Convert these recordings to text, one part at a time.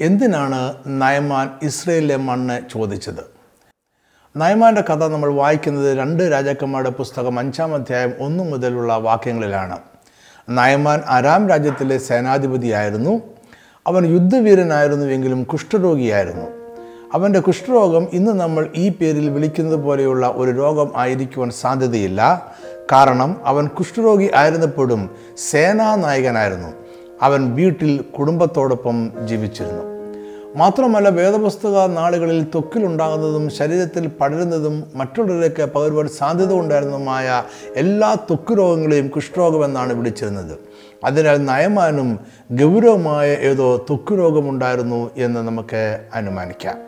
എന്തിനാണ് നയമാൻ ഇസ്രയേലിലെ മണ്ണ് ചോദിച്ചത്? നയമാന്റെ കഥ നമ്മൾ വായിക്കുന്നത് രണ്ട് രാജാക്കന്മാരുടെ പുസ്തകം അഞ്ചാം അധ്യായം ഒന്നു മുതലുള്ള വാക്യങ്ങളിലാണ്. നയമാൻ അരാം രാജ്യത്തിലെ സേനാധിപതിയായിരുന്നു. അവൻ യുദ്ധവീരനായിരുന്നുവെങ്കിലും കുഷ്ഠരോഗിയായിരുന്നു. അവന്റെ കുഷ്ഠരോഗം ഇന്ന് നമ്മൾ ഈ പേരിൽ വിളിക്കുന്നത് പോലെയുള്ള ഒരു രോഗം ആയിരിക്കുവാൻ സാധ്യതയില്ല. കാരണം അവൻ കുഷ്ഠരോഗി ആയിരുന്നപ്പോഴും സേനാനായകനായിരുന്നു. അവൻ വീട്ടിൽ കുടുംബത്തോടൊപ്പം ജീവിച്ചിരുന്നു. മാത്രമല്ല വേദപുസ്തക നാളുകളിൽ ത്വക്കിലുണ്ടാകുന്നതും ശരീരത്തിൽ പടരുന്നതും മറ്റുള്ളവരിലേക്ക് പകരുവാൻ സാധ്യത ഉണ്ടായിരുന്നതുമായ എല്ലാ ത്വക്ക് രോഗങ്ങളെയും കുഷ്ഠരോഗമെന്നാണ് വിളിച്ചിരുന്നത്. അതിനാൽ നയമാനും ഗൗരവമായ ഏതോ ത്വക്ക് രോഗമുണ്ടായിരുന്നു എന്ന് നമുക്ക് അനുമാനിക്കാം.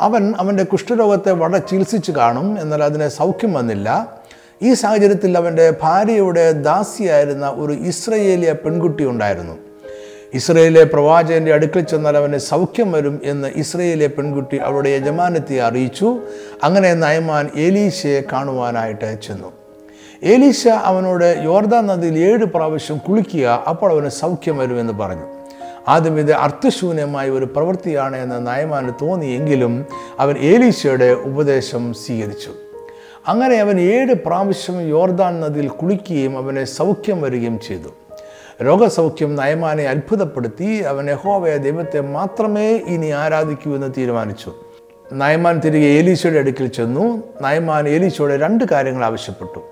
അവൻ അവന്റെ കുഷ്ഠരോഗത്തെ വളരെ ചികിത്സിച്ച് കാണും എന്നാൽ അതിനെ സൗഖ്യം വന്നില്ല. ഈ സാഹചര്യത്തിൽ അവന്റെ ഭാര്യയുടെ ദാസിയായിരുന്ന ഒരു ഇസ്രയേലിയ പെൺകുട്ടി ഉണ്ടായിരുന്നു. ഇസ്രയേലിലെ പ്രവാചകന്റെ അടുക്കൽ ചെന്നാൽ അവന് സൗഖ്യം വരും എന്ന് ഇസ്രയേലിലെ പെൺകുട്ടി അവളുടെ യജമാനത്തെ അറിയിച്ചു. അങ്ങനെ നയമാൻ ഏലീശയെ കാണുവാനായിട്ട് ചെന്നു. ഏലീശ അവനോട് യോർദാൻ നദിയിൽ ഏഴ് പ്രാവശ്യം കുളിക്കുക അപ്പോൾ അവന് സൗഖ്യം വരുമെന്ന് പറഞ്ഞു. ആദ്യം ഇത് അർത്ഥശൂന്യമായ ഒരു പ്രവൃത്തിയാണ് എന്ന് നയമാന് തോന്നിയെങ്കിലും അവൻ ഏലീശയുടെ ഉപദേശം സ്വീകരിച്ചു. അങ്ങനെ അവൻ ഏഴ് പ്രാവശ്യം യോർദാൻ നദിയിൽ കുളിക്കുകയും അവനെ സൗഖ്യം വരികയും ചെയ്തു. രോഗസൗഖ്യം നയമാനെ അത്ഭുതപ്പെടുത്തി അവൻ യഹോവയ ദൈവത്തെ മാത്രമേ ഇനി ആരാധിക്കൂ എന്ന് തീരുമാനിച്ചു. നയമാൻ തിരികെ ഏലീശയുടെ അടുക്കിൽ ചെന്നു. നയമാൻ ഏലീശയോട് രണ്ട് കാര്യങ്ങൾ ആവശ്യപ്പെട്ടു.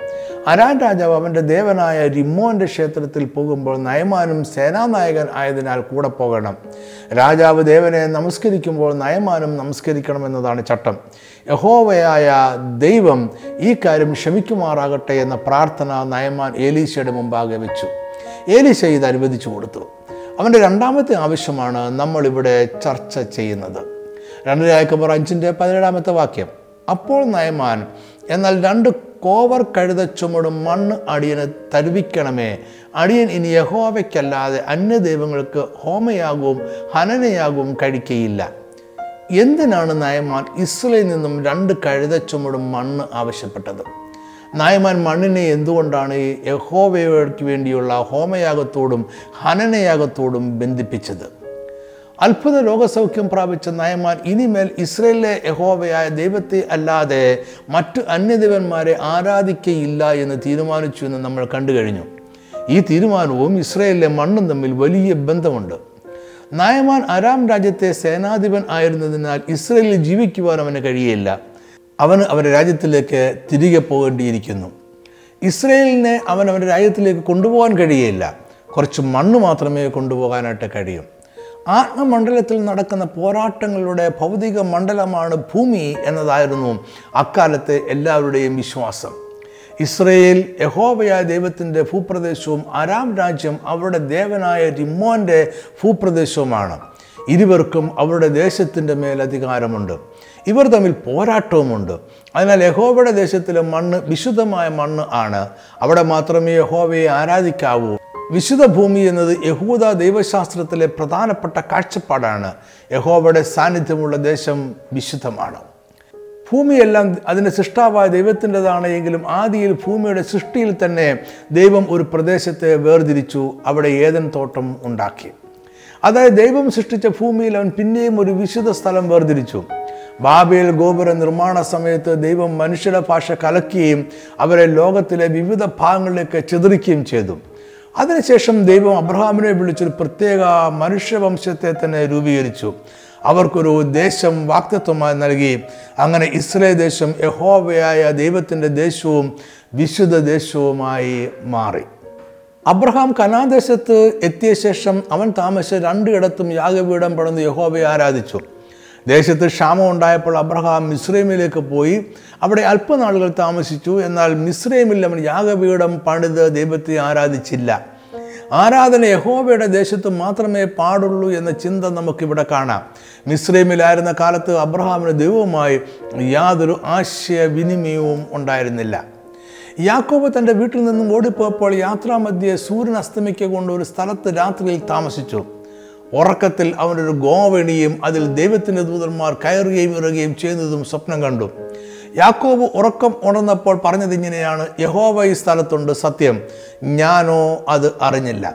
അരാൻ രാജാവ് അവന്റെ ദേവനായ റിമ്മോന്റെ ക്ഷേത്രത്തിൽ പോകുമ്പോൾ നയമാനും സേനാനായകൻ ആയതിനാൽ കൂടെ പോകണം. രാജാവ് ദേവനെ നമസ്കരിക്കുമ്പോൾ നയമാനും നമസ്കരിക്കണമെന്നതാണ് ചട്ടം. യഹോവയായ ദൈവം ഈ കാര്യം ക്ഷമിക്കുമാറാകട്ടെ എന്ന പ്രാർത്ഥന നയമാൻ ഏലീശയുടെ മുമ്പാകെ വെച്ചു. ഏലീശ ഇത് അനുവദിച്ചു കൊടുത്തു. അവന്റെ രണ്ടാമത്തെ ആവശ്യമാണ് നമ്മളിവിടെ ചർച്ച ചെയ്യുന്നത്. രണ്ടര രായക്കമ്പർ അഞ്ചിന്റെ പതിനേഴാമത്തെ വാക്യം. അപ്പോൾ നയമാൻ എന്നാൽ രണ്ട് കോവർ കഴുത ചുമടും മണ്ണ് അടിയന് തരുവിക്കണമേ. അടിയൻ ഇനി യഹോവയ്ക്കല്ലാതെ അന്യദൈവങ്ങൾക്ക് ഹോമയാകവും ഹനനയാകവും കഴിക്കയില്ല. എന്തിനാണ് നയമാൻ ഇസ്രയിൽ നിന്നും രണ്ട് കഴുത ചുമടും മണ്ണ് ആവശ്യപ്പെട്ടത്? നായമാൻ മണ്ണിനെ എന്തുകൊണ്ടാണ് യഹോവയ്ക്ക് വേണ്ടിയുള്ള ഹോമയാഗത്തോടും ഹനനയാഗത്തോടും ബന്ധിപ്പിച്ചത്? അത്ഭുത രോഗസൗഖ്യം പ്രാപിച്ച നയമാൻ ഇനിമേൽ ഇസ്രയേലിലെ യഹോവയായ ദൈവത്തെ അല്ലാതെ മറ്റു അന്യദേവന്മാരെ ആരാധിക്കയില്ല എന്ന് തീരുമാനിച്ചു എന്ന് നമ്മൾ കണ്ടു കഴിഞ്ഞു. ഈ തീരുമാനവും ഇസ്രയേലിലെ മണ്ണും തമ്മിൽ വലിയ ബന്ധമുണ്ട്. നായമാൻ അരാം രാജ്യത്തെ സേനാധിപൻ ആയിരുന്നതിനാൽ ഇസ്രയേലിൽ ജീവിക്കുവാൻ അവന് കഴിയില്ല അവന് അവന്റെ രാജ്യത്തിലേക്ക് തിരികെ പോകേണ്ടിയിരിക്കുന്നു. ഇസ്രയേലിനെ അവൻ അവന്റെ രാജ്യത്തിലേക്ക് കൊണ്ടുപോകാൻ കഴിയില്ല കുറച്ച് മണ്ണ് മാത്രമേ കൊണ്ടുപോകാനായിട്ട് കഴിയും. ആത്മമണ്ഡലത്തിൽ നടക്കുന്ന പോരാട്ടങ്ങളുടെ ഭൗതിക മണ്ഡലമാണ് ഭൂമി എന്നതായിരുന്നു അക്കാലത്തെ എല്ലാവരുടെയും വിശ്വാസം. ഇസ്രയേൽ യഹോവയായ ദൈവത്തിന്റെ ഭൂപ്രദേശവും അരാം രാജ്യം അവരുടെ ദേവനായ റിമ്മോന്റെ ഭൂപ്രദേശവുമാണ്. ഇരുവർക്കും അവരുടെ ദേശത്തിന്റെ മേൽ അധികാരമുണ്ട്. ഇവർ തമ്മിൽ പോരാട്ടവുമുണ്ട്. അതിനാൽ യഹോബയുടെ ദേശത്തിലെ മണ്ണ് വിശുദ്ധമായ മണ്ണ് ആണ്. അവിടെ മാത്രമേ യഹോബയെ ആരാധിക്കാവൂ. വിശുദ്ധ ഭൂമി എന്നത് യഹൂദ ദൈവശാസ്ത്രത്തിലെ പ്രധാനപ്പെട്ട കാഴ്ചപ്പാടാണ്. യഹോവയുടെ സാന്നിധ്യമുള്ള ദേശം വിശുദ്ധമാണ്. ഭൂമിയെല്ലാം അതിന്റെ സൃഷ്ടാവായ ദൈവത്തിന്റെതാണ് എങ്കിലും ആദിയിൽ ഭൂമിയുടെ സൃഷ്ടിയിൽ തന്നെ ദൈവം ഒരു പ്രദേശത്തെ വേർതിരിച്ചു അവിടെ ഏതൻ തോട്ടം ഉണ്ടാക്കി. അതായത് ദൈവം സൃഷ്ടിച്ച ഭൂമിയിൽ അവൻ പിന്നെയും ഒരു വിശുദ്ധ സ്ഥലം വേർതിരിച്ചു. ബാബേൽ ഗോപുര നിർമ്മാണ സമയത്ത് ദൈവം മനുഷ്യരുടെ ഭാഷ കലക്കുകയും അവരെ ലോകത്തിലെ വിവിധ ഭാഗങ്ങളിലേക്ക് ചിതറിക്കുകയും ചെയ്തു. അതിനുശേഷം ദൈവം അബ്രഹാമിനെ വിളിച്ചൊരു പ്രത്യേക മനുഷ്യവംശത്തെ തന്നെ രൂപീകരിച്ചു. അവർക്കൊരു ദേശം വാക്തത്വമായി നൽകി. അങ്ങനെ ഇസ്രേ ദേശം യഹോവയായ ദൈവത്തിന്റെ ദേശവും വിശുദ്ധ ദേശവുമായി മാറി. അബ്രഹാം കനാദേശത്ത് എത്തിയ ശേഷം അവൻ താമസിച്ച രണ്ടിടത്തും യാഗപീഠം പടന്ന് യഹോവയെ ആരാധിച്ചു. ദേശത്ത് ക്ഷാമം ഉണ്ടായപ്പോൾ അബ്രഹാം മിസ്രൈമിലേക്ക് പോയി. അവിടെ അല്പനാളുകൾ താമസിച്ചു. എന്നാൽ മിസ്രൈമിൽ അവൻ യാഗപീഠം പണിത് ദൈവത്തെ ആരാധിച്ചില്ല. ആരാധന യഹോവയുടെ ദേശത്ത് മാത്രമേ പാടുള്ളൂ എന്ന ചിന്ത നമുക്കിവിടെ കാണാം. മിസ്രൈമിലായിരുന്ന കാലത്ത് അബ്രഹാമിന് ദൈവവുമായി യാതൊരു ആശയവിനിമയവും ഉണ്ടായിരുന്നില്ല. യാക്കോബ് തന്റെ വീട്ടിൽ നിന്നും ഓടിപ്പോയപ്പോൾ യാത്രാമധ്യേ സൂര്യൻ അസ്തമിക്കൊണ്ട് ഒരു സ്ഥലത്ത് രാത്രിയിൽ താമസിച്ചു. ഉറക്കത്തിൽ അവനൊരു ഗോവണിയും അതിൽ ദൈവത്തിന്റെ ദൂതന്മാർ കയറുകയും ഇറങ്ങുകയും ചെയ്യുന്നതും സ്വപ്നം കണ്ടു. യാക്കോബ് ഉറക്കം ഉണർന്നപ്പോൾ പറഞ്ഞത് ഇങ്ങനെയാണ് യഹോവ ഈ സ്ഥലത്തുണ്ട് സത്യം. ഞാനോ അത് അറിഞ്ഞില്ല.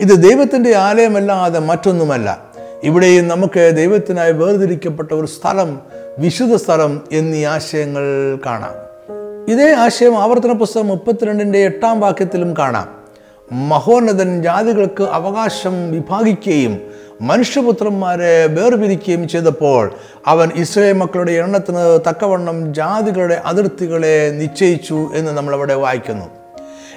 ഇത് ദൈവത്തിന്റെ ആലയമല്ലാതെ മറ്റൊന്നുമല്ല. ഇവിടെയും നമുക്ക് ദൈവത്തിനായി വേർതിരിക്കപ്പെട്ട ഒരു സ്ഥലം വിശുദ്ധ സ്ഥലം എന്നീ ആശയങ്ങൾ കാണാം. ഇതേ ആശയം ആവർത്തന പുസ്തകം മുപ്പത്തിരണ്ടിന്റെ എട്ടാം വാക്യത്തിലും കാണാം. മഹോന്നതൻ ജാതികൾക്ക് അവകാശം വിഭാഗിക്കുകയും മനുഷ്യപുത്രന്മാരെ വേർപിരിക്കുകയും ചെയ്തപ്പോൾ അവൻ ഇസ്രയേൽ മക്കളുടെ എണ്ണത്തിന് തക്കവണ്ണം ജാതികളുടെ അതിർത്തികളെ നിശ്ചയിച്ചു എന്ന് നമ്മളവിടെ വായിക്കുന്നു.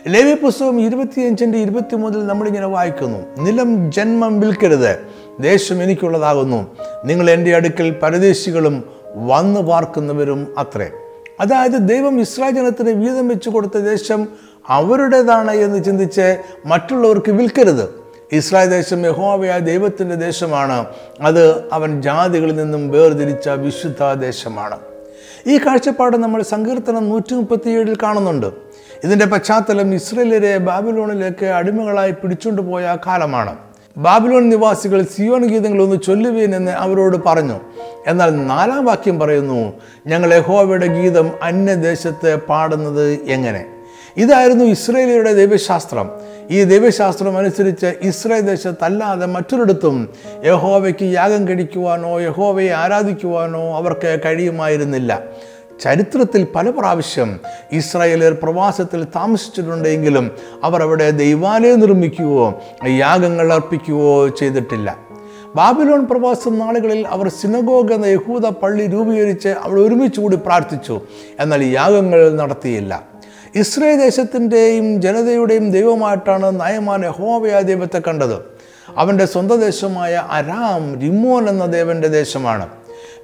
ലേവി പുസ്തകം ഇരുപത്തിയഞ്ചിന്റെ ഇരുപത്തി മുതൽ നമ്മളിങ്ങനെ വായിക്കുന്നു. നിലം ജന്മം വിൽക്കരുത് ദേശം എനിക്കുള്ളതാകുന്നു. നിങ്ങൾ എന്റെ അടുക്കൽ പരദേശികളും വന്നു പാർക്കുന്നവരും അത്രേ. അതായത് ദൈവം ഇസ്രായേൽ ജനത്തിന് വീതം വെച്ചു കൊടുത്ത ദേശം അവരുടേതാണ് എന്ന് ചിന്തിച്ച് മറ്റുള്ളവർക്ക് വിൽക്കരുത്. ഇസ്രായേൽ ദേശം യഹോവയായ ദൈവത്തിന്റെ ദേശമാണ്. അത് അവൻ ജാതികളിൽ നിന്നും വേർതിരിച്ച വിശുദ്ധ ദേശമാണ്. ഈ കാഴ്ചപ്പാട് നമ്മൾ സങ്കീർത്തനം നൂറ്റി മുപ്പത്തിയേഴിൽ കാണുന്നുണ്ട്. ഇതിന്റെ പശ്ചാത്തലം ഇസ്രയേലരെ ബാബിലോണിലേക്ക് അടിമകളായി പിടിച്ചുകൊണ്ടുപോയ കാലമാണ്. ബാബിലോൺ നിവാസികൾ സിയോൺ ഗീതങ്ങൾ ഒന്ന് ചൊല്ലുവീൻ എന്ന് അവരോട് പറഞ്ഞു. എന്നാൽ നാലാം വാക്യം പറയുന്നു ഞങ്ങൾ യഹോവയുടെ ഗീതം അന്യദേശത്ത് പാടുന്നത് എങ്ങനെ? ഇതായിരുന്നു ഇസ്രയേലിയുടെ ദൈവശാസ്ത്രം. ഈ ദൈവശാസ്ത്രം അനുസരിച്ച് ഇസ്രായേൽ ദേശത്തല്ലാതെ മറ്റൊരിടത്തും യഹോവയ്ക്ക് യാഗം കഴിക്കുവാനോ യഹോവയെ ആരാധിക്കുവാനോ അവർക്ക് കഴിയുമായിരുന്നില്ല. ചരിത്രത്തിൽ പല പ്രാവശ്യം ഇസ്രായേലർ പ്രവാസത്തിൽ താമസിച്ചിട്ടുണ്ടെങ്കിലും അവർ അവിടെ ദൈവാലയം നിർമ്മിക്കുകയോ യാഗങ്ങൾ അർപ്പിക്കുകയോ ചെയ്തിട്ടില്ല. ബാബിലോൺ പ്രവാസം നാളുകളിൽ അവർ സിനഗോഗ് എന്ന യഹൂദ പള്ളി രൂപീകരിച്ച് അവിടെ ഒരുമിച്ച് കൂടി പ്രാർത്ഥിച്ചു. എന്നാൽ യാഗങ്ങൾ നടത്തിയില്ല. ഇസ്രയേൽ ദേശത്തിന്റെയും ജനതയുടെയും ദൈവമായിട്ടാണ് നയമാൻ യഹോവയ ദൈവത്തെ കണ്ടത്. അവന്റെ സ്വന്തം ദേശമായ അരാം റിമോൻ എന്ന ദേവന്റെ ദേശമാണ്.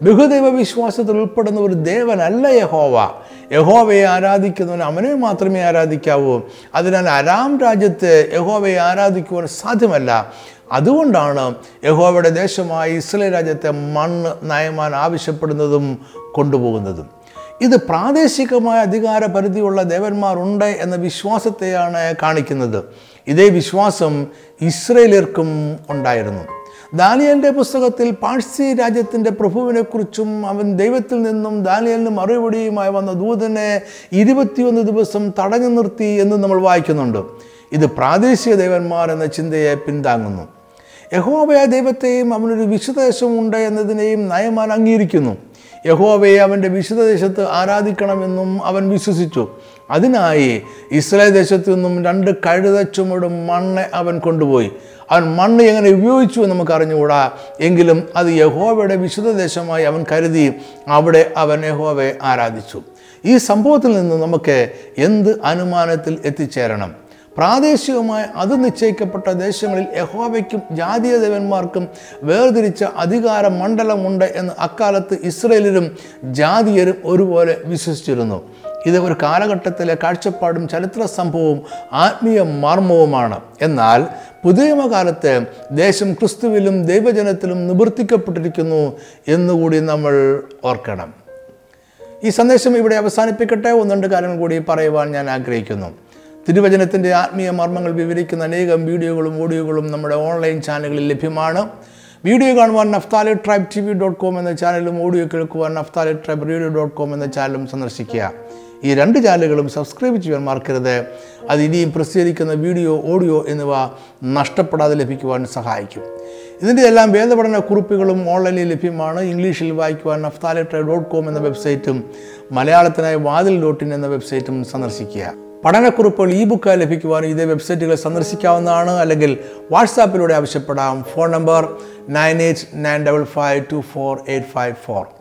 ബഹുദൈവ വിശ്വാസത്തിൽ ഉൾപ്പെടുന്ന ഒരു ദേവനല്ല യഹോവ. യഹോവയെ ആരാധിക്കുന്നവൻ അവനെ മാത്രമേ ആരാധിക്കാവൂ. അതിനാൽ അരാം രാജ്യത്ത് യഹോവയെ ആരാധിക്കുവാൻ സാധ്യമല്ല. അതുകൊണ്ടാണ് യഹോവയുടെ ദേശമായ ഇസ്രയേൽ രാജ്യത്തെ മണ്ണ് നയമാൻ ആവശ്യപ്പെടുന്നതും കൊണ്ടുപോകുന്നതും. ഇത് പ്രാദേശികമായ അധികാര പരിധിയുള്ള ദേവന്മാരുണ്ട് എന്ന വിശ്വാസത്തെയാണ് കാണിക്കുന്നത്. ഇതേ വിശ്വാസം ഇസ്രയേലർക്കും ഉണ്ടായിരുന്നു. ദാനിയലിന്റെ പുസ്തകത്തിൽ പാഴ്സി രാജ്യത്തിന്റെ പ്രഭുവിനെക്കുറിച്ചും അവൻ ദൈവത്തിൽ നിന്നും ദാനിയലിന് മറുപടിയുമായി വന്ന ദൂതനെ ഇരുപത്തിയൊന്ന് ദിവസം തടഞ്ഞു നിർത്തി എന്ന് നമ്മൾ വായിക്കുന്നുണ്ട്. ഇത് പ്രാദേശിക ദേവന്മാർ എന്ന ചിന്തയെ പിന്താങ്ങുന്നു. യഹോവയ ദൈവത്തെയും അവനൊരു വിശുദ്ധദേശമുണ്ട് എന്നതിനെയും നയമാൻ അംഗീകരിക്കുന്നു. യഹോവയെ അവന്റെ വിശുദ്ധദേശത്ത് ആരാധിക്കണമെന്നും അവൻ വിശ്വസിച്ചു. അതിനായി ഇസ്രായേൽ ദേശത്തു നിന്നും രണ്ട് കഴുത ചുമടും മണ്ണ് അവൻ കൊണ്ടുപോയി. അവൻ മണ്ണ് എങ്ങനെ ഉപയോഗിച്ചു എന്ന് നമുക്ക് അറിഞ്ഞുകൂടാ. എങ്കിലും അത് യഹോവയുടെ വിശുദ്ധ ദേശമായി അവൻ കരുതി അവിടെ അവൻ യഹോവയെ ആരാധിച്ചു. ഈ സംഭവത്തിൽ നിന്ന് നമുക്ക് എന്ത് അനുമാനത്തിൽ എത്തിച്ചേരണം? പ്രാദേശികമായി അത് നിശ്ചയിക്കപ്പെട്ട ദേശങ്ങളിൽ യഹോവയ്ക്കും ജാതീയ ദേവന്മാർക്കും വേർതിരിച്ച അധികാര മണ്ഡലമുണ്ട് എന്ന് അക്കാലത്ത് ഇസ്രയേലിലും ജാതീയരും ഒരുപോലെ വിശ്വസിച്ചിരുന്നു. ഇത് ഒരു കാലഘട്ടത്തിലെ കാഴ്ചപ്പാടും ചരിത്ര സംഭവവും ആത്മീയ മർമ്മവുമാണ്. എന്നാൽ പുതിയമകാലത്ത് ദേശം ക്രിസ്തുവിലും ദൈവജനത്തിലും നിവർത്തിക്കപ്പെട്ടിരിക്കുന്നു എന്നുകൂടി നമ്മൾ ഓർക്കണം. ഈ സന്ദേശം ഇവിടെ അവസാനിപ്പിക്കട്ടെ. ഒന്ന് രണ്ട് കാര്യങ്ങൾ കൂടി പറയുവാൻ ഞാൻ ആഗ്രഹിക്കുന്നു. തിരുവചനത്തിന്റെ ആത്മീയ മർമ്മങ്ങൾ വിവരിക്കുന്ന അനേകം വീഡിയോകളും ഓഡിയോകളും നമ്മുടെ ഓൺലൈൻ ചാനലുകളിൽ ലഭ്യമാണ്. വീഡിയോ കാണുവാൻ Naphtali tribe T V dot com എന്ന ചാനലും ഓഡിയോ കേൾക്കുവാൻ Naphtali tribe radio dot com എന്ന ചാനലും സന്ദർശിക്കുക. ഈ രണ്ട് ചാനലുകളും സബ്സ്ക്രൈബ് ചെയ്യാൻ മറക്കരുത്. അത് ഇനിയും പ്രസിദ്ധീകരിക്കുന്ന വീഡിയോ ഓഡിയോ എന്നിവ നഷ്ടപ്പെടാതെ ലഭിക്കുവാൻ സഹായിക്കും. ഇതിന്റെ എല്ലാം വേദപഠന കുറിപ്പുകളും ഓൺലൈനിൽ ലഭ്യമാണ്. ഇംഗ്ലീഷിൽ വായിക്കുവാൻ നഫ്താലി ഡോട്ട് കോം എന്ന വെബ്സൈറ്റും മലയാളത്തിനായി വാതിൽ ഡോട്ട് ഇൻ എന്ന വെബ്സൈറ്റും സന്ദർശിക്കുക. പഠനക്കുറിപ്പുകൾ ഈ ബുക്കായി ലഭിക്കുവാൻ ഇതേ വെബ്സൈറ്റുകൾ സന്ദർശിക്കാവുന്നതാണ്. അല്ലെങ്കിൽ വാട്സാപ്പിലൂടെ ആവശ്യപ്പെടാം. Phone number nine eight nine double five two four eight five four.